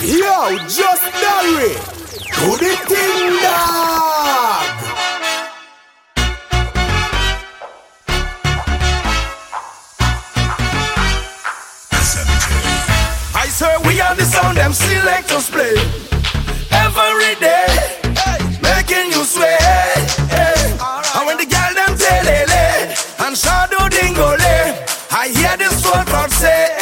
Yo, JusDarii. Do the thing, dog. I swear we are the sound them selectors play every day, making you sway. And when the girl them telele and shadow dingole, I hear the soul crowd say,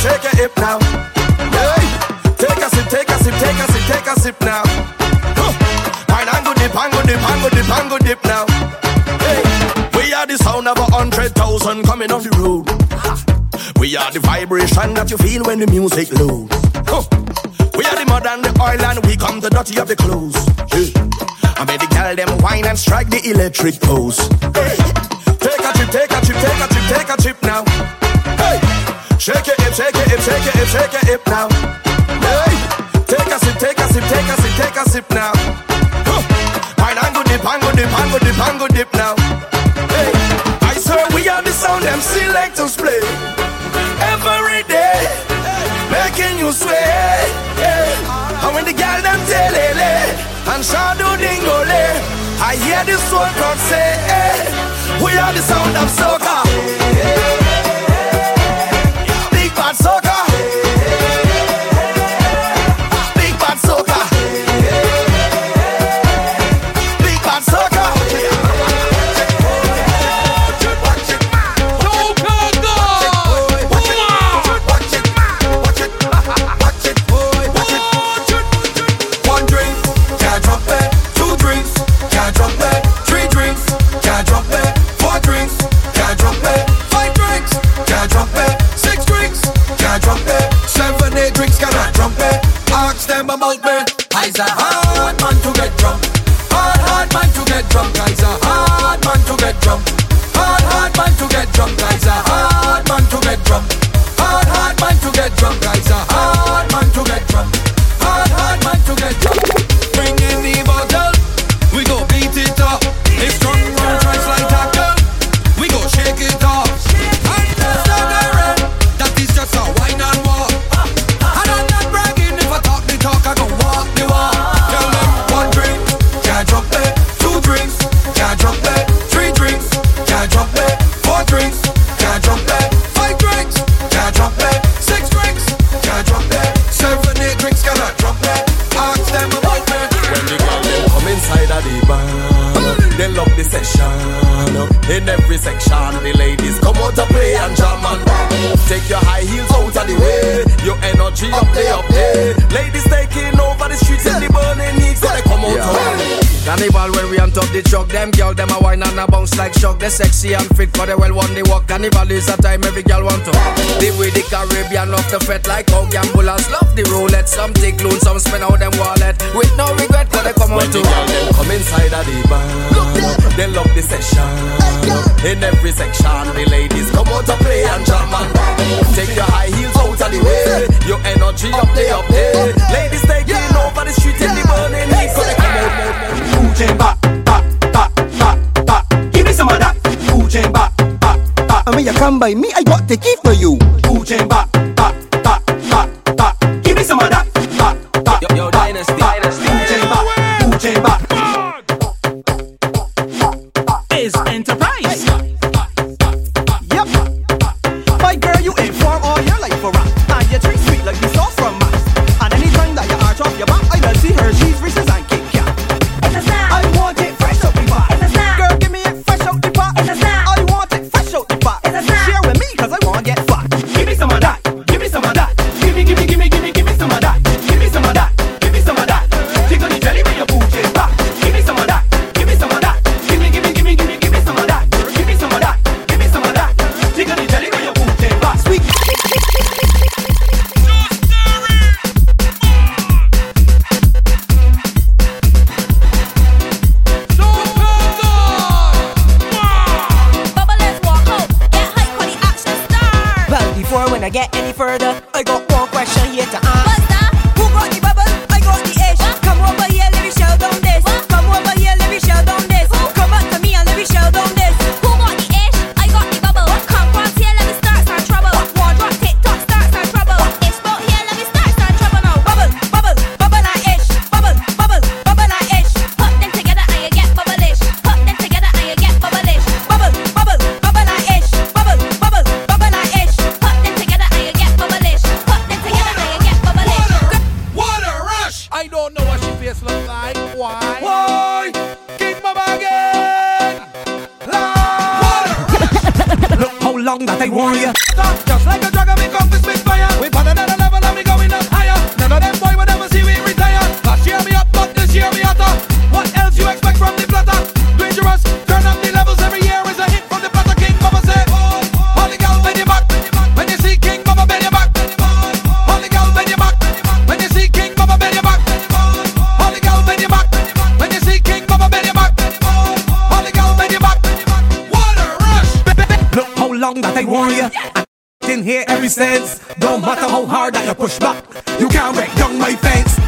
shake it, hip, now. Hey, take a sip, take a sip, take a sip, take a sip now. Huh. Pine and go dip, and go dip, and go dip, and dip now. Hey, we are the sound of a hundred thousand coming off the road. We are the vibration that you feel when the music loads. Huh. We are the mud and the oil and we come the dirty of the clothes. Yeah. I made the girl them wine and strike the electric pose. Hey. Take a trip, take a trip, take a trip, take a trip now. Shake it, hip, shake it, hip, shake it, hip, shake it, hip now. Hey, take a sip, take a sip, take a sip, take a sip now. Huh. Pine and go dip, and go dip, and go dip, and go dip now. Hey, I swear we are the sound them selectors play every day, making you sway. Yeah. And when the girl them telele eh, and shadow dingole, eh, I hear the soul crowd say, hey, we are the sound of soca. Big a bounce like shock. They sexy and fit, cause they well want the walk. Carnival is a time every girl want to. Live with the Caribbean, love the fete like how gamblers love the roulette. Some take loans, some spend out them wallet. With no regret, cause they come out When to. the girl them come inside of the bar, they love the session. In every section, the ladies come out to play and jam and. Take your high heels by me, I got the key for you. long that I warn you. Stop, just like a dragon, we come to spit fire. We put another level and we going up. sense. Don't matter how hard I push back, you can't break down my fence.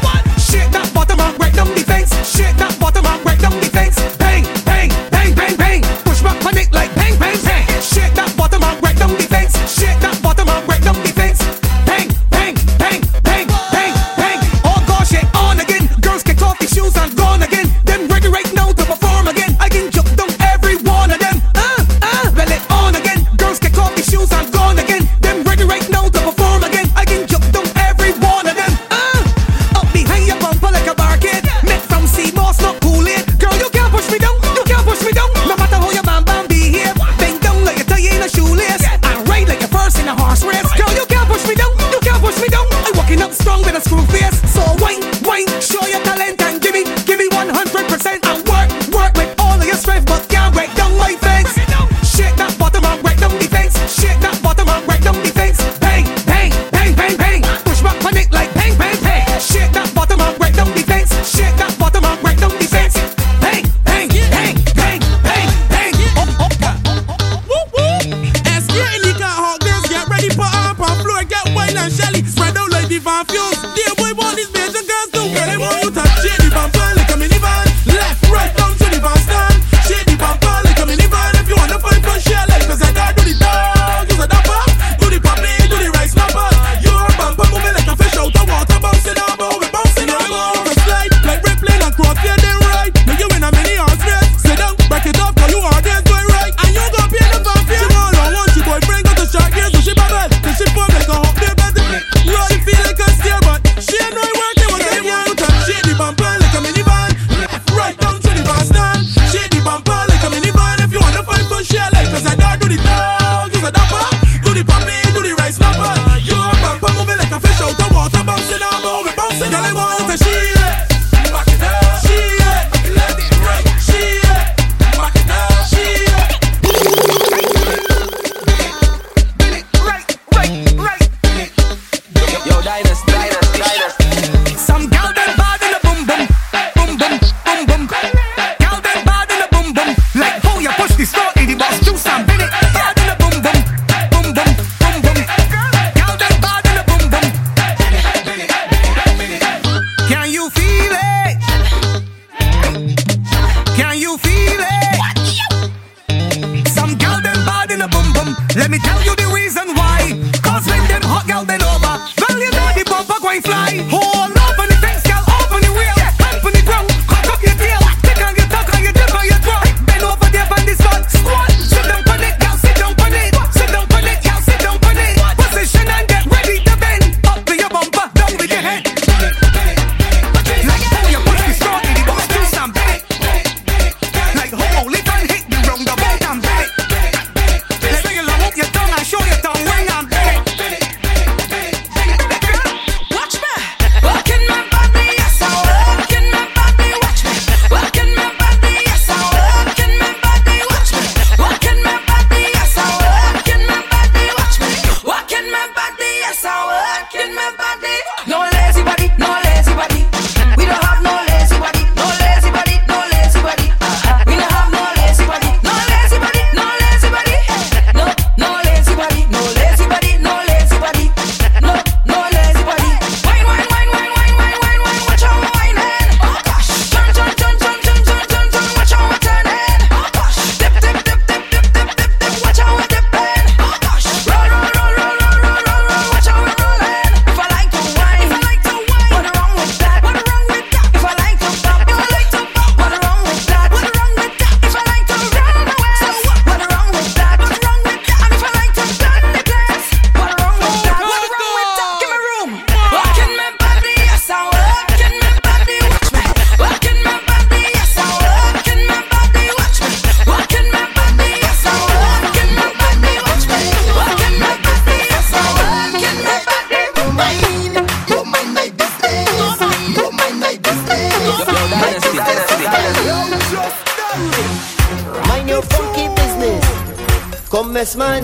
stress, man.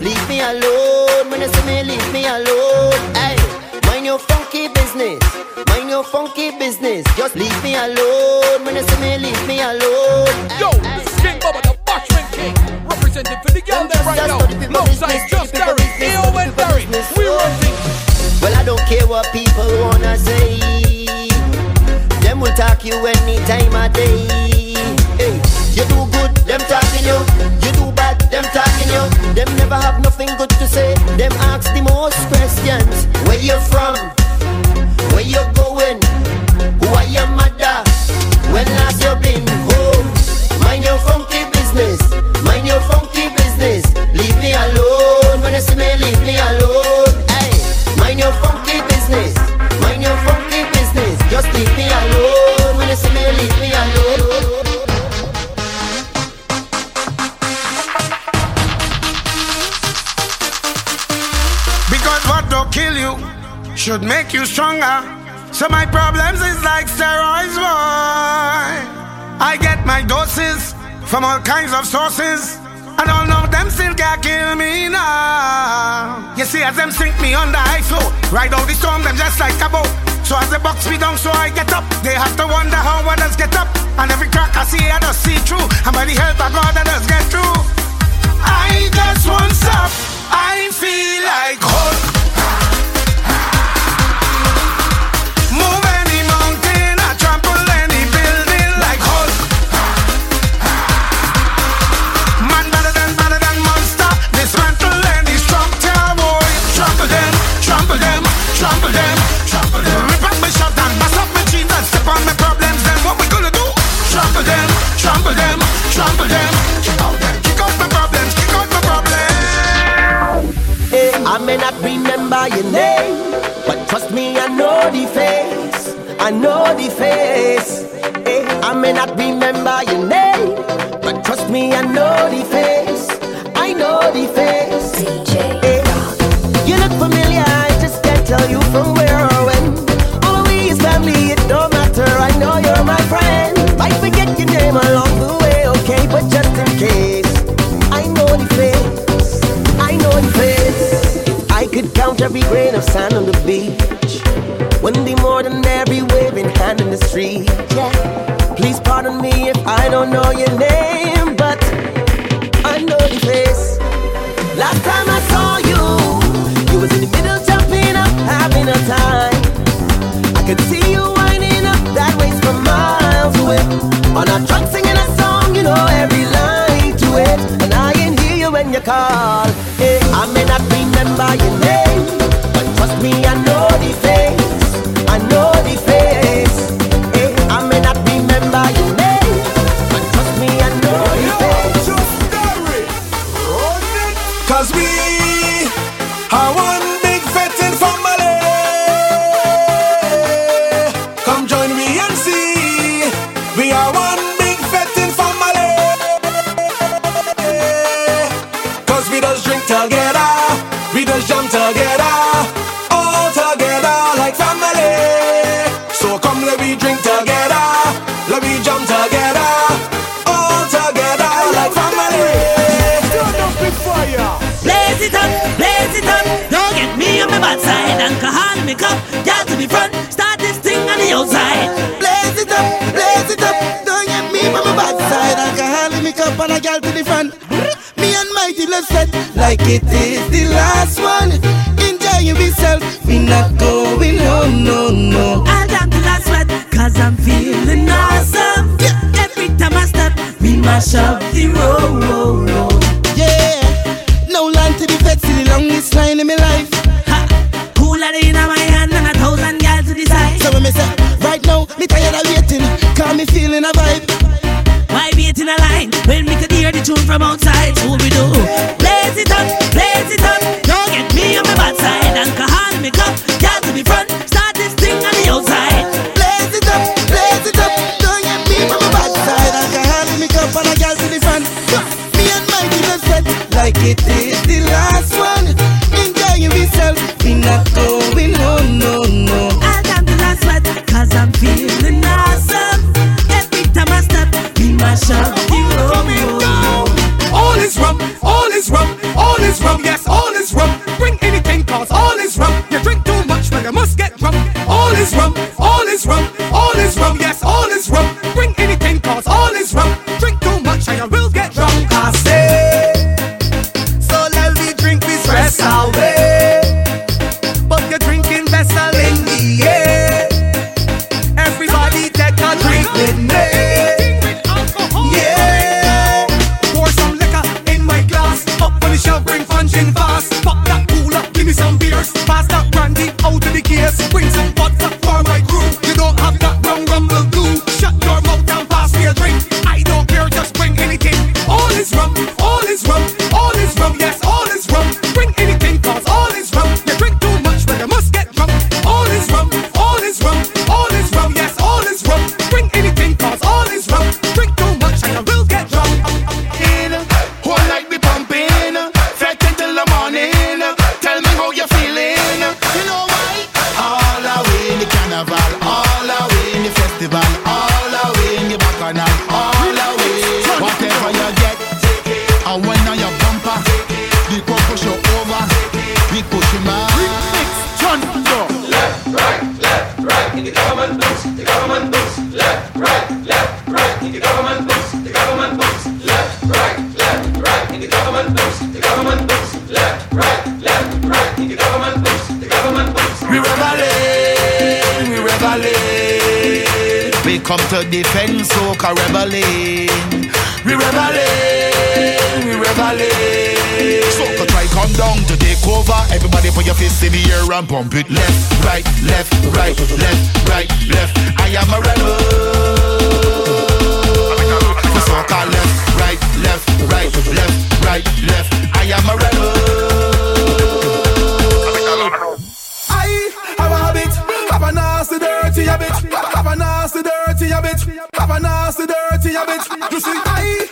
Leave me alone. When you see me, leave me alone. Hey, mind your funky business. Mind your funky business. Just leave me alone. When you see me, leave me alone. Ay, Yo, ay, this King Bubba, the Bashman King. Representing for the girl there right now. Longside JusDarii, A.O. and Derry. We run. Well, I don't care what people wanna say. Them will talk you any time of day. So my problems is like steroids, boy. I get my doses from all kinds of sources. And all of them still can't kill me now. You see, as them sink me under high flow, ride out the storm, them just like a boat. So as they box me down, so I get up. They have to wonder how others get up. And every crack I see, I just see through. And by the help of God, I just get through. I just want stop. I feel like. cup, girl to the front, start this thing on the outside. Blaze it up, blaze it up, don't get me from my bad side. Alcohol in the up and a girl to the front. Me and Mighty let's set like it is the last. tune from outside. to defend soca rebelling. We rebelling, we rebelling. Soca try come down to take over. Everybody put your fist in the air and pump it. Left, right, left, right, left, right, left. I am a rebel. Soca left, right, left, right, left, right, left. I am a rebel. bitch. You see, I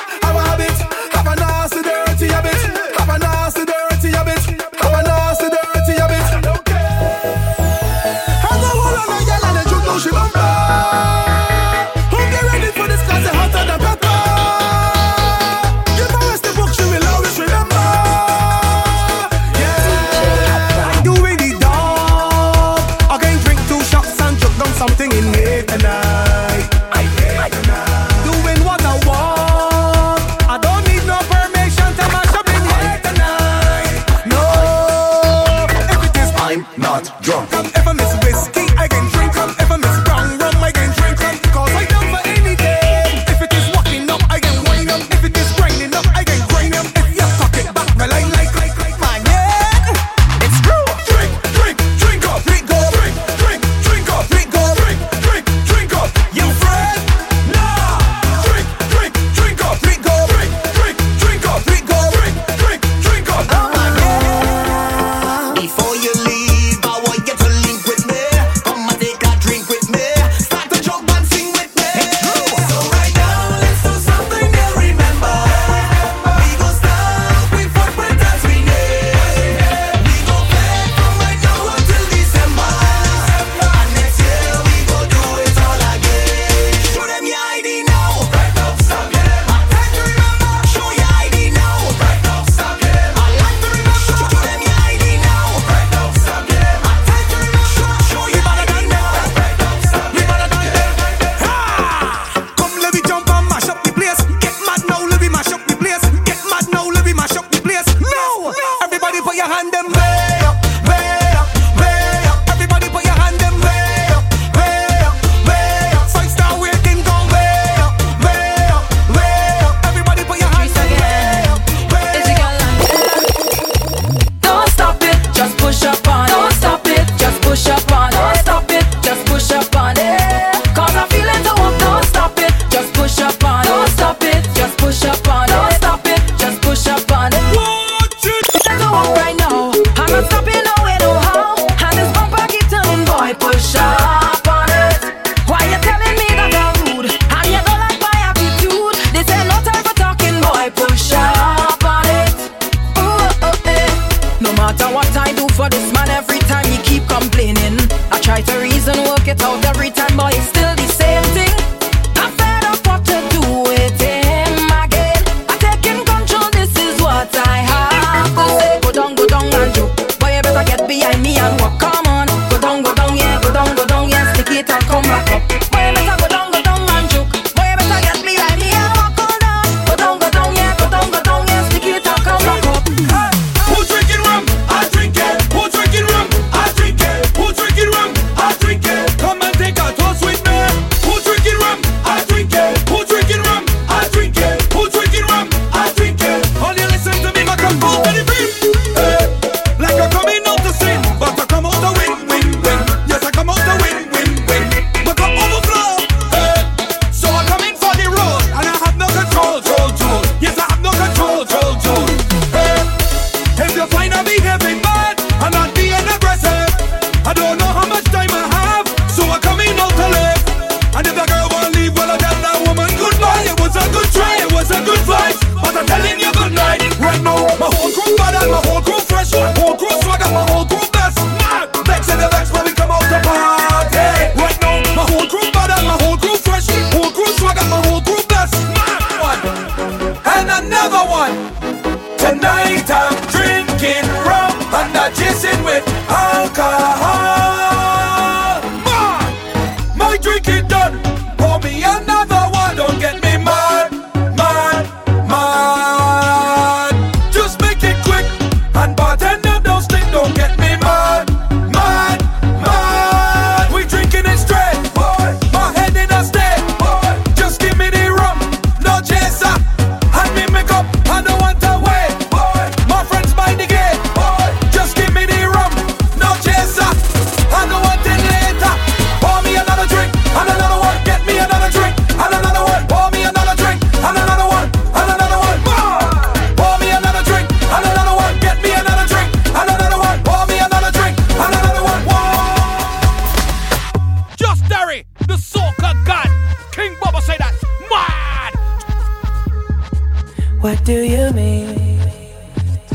What do you mean?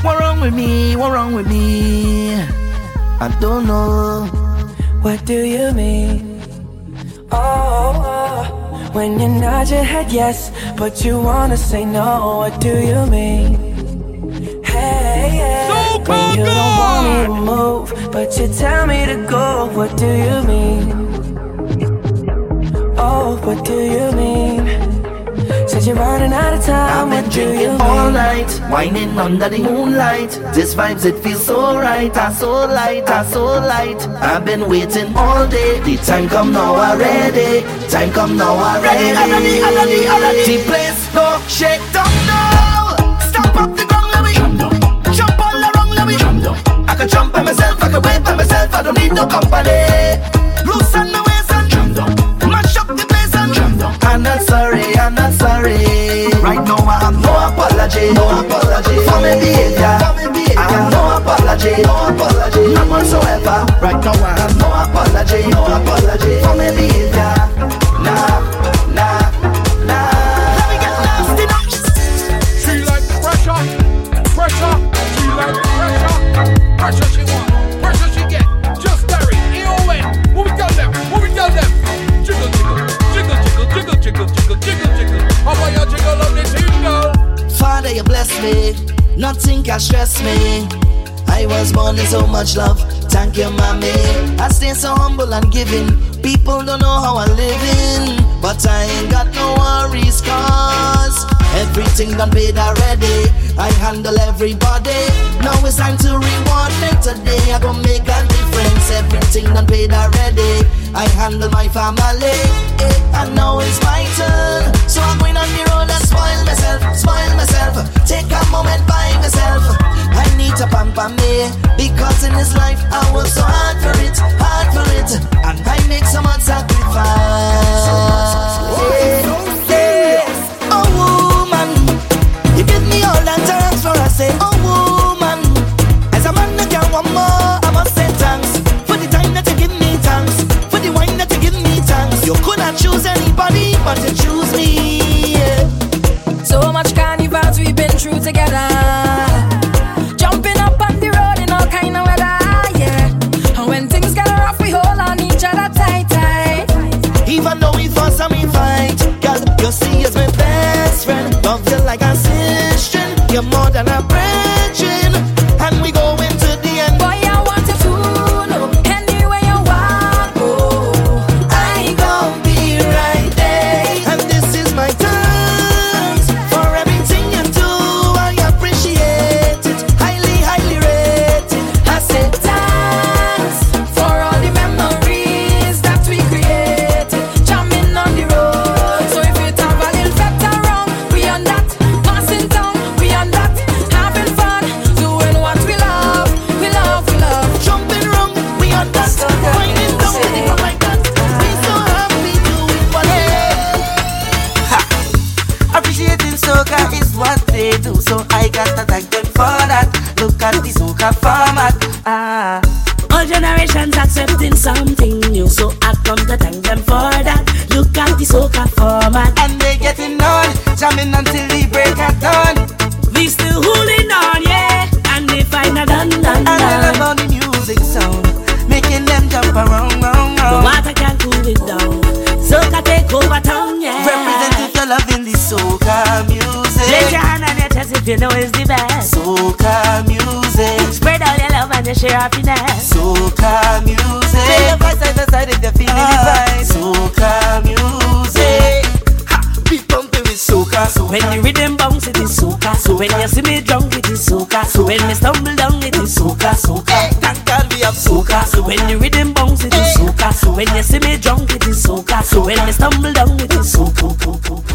What wrong with me? What wrong with me? I don't know. What do you mean? Oh, oh, when you nod your head yes, but you wanna say no. What do you mean? Hey, yeah. when you don't want me to move, but you tell me to go. What do you mean? Oh, what do you mean? Said you're running out of time. I've been drinking all night, whining under the moonlight. This vibes, it feels so right. I so light, I so light. I've been waiting all day. The time come now already. Time come now already. Already, already, already. The place go shake down now. Stop up the ground, let me jump all around, let me jump down. I can jump by myself, I can wait by myself. I don't need no company. Giving. People don't know how I'm living. But I ain't got no worries, cause everything done paid already. I handle everybody. Now it's time to reward me today. I gon' make a difference. Everything done paid already. I handle my family. Eh, and now it's my turn. So I'm going on the road and spoil myself, spoil myself. Take a moment by myself. To pamper me because in this life I work so hard for it, hard for it, and I make so much sacrifice. Oh woman, you give me all that thanks for I say, oh woman, as a man I can want more, I must say thanks for the time that you give me thanks, for the wine that you give me thanks. You could not choose anybody, but you choose me. Yeah. So much carnivals we've been through together. More than a you know it's the best. Soca music. Spread all your love and your share happiness. Soca music. Play your voice side to side if you're feeling ah, the vibe. Soca music. Ha, be pumping with soca. soca. When the rhythm bounce, it is soca. When you see me drunk, it is soca. When me stumble down, it is soca. Soca. Hey, thank God we have soca. When the rhythm bounce, it is soca. When you see me drunk, it is soca. When me stumble down, it is soca. Music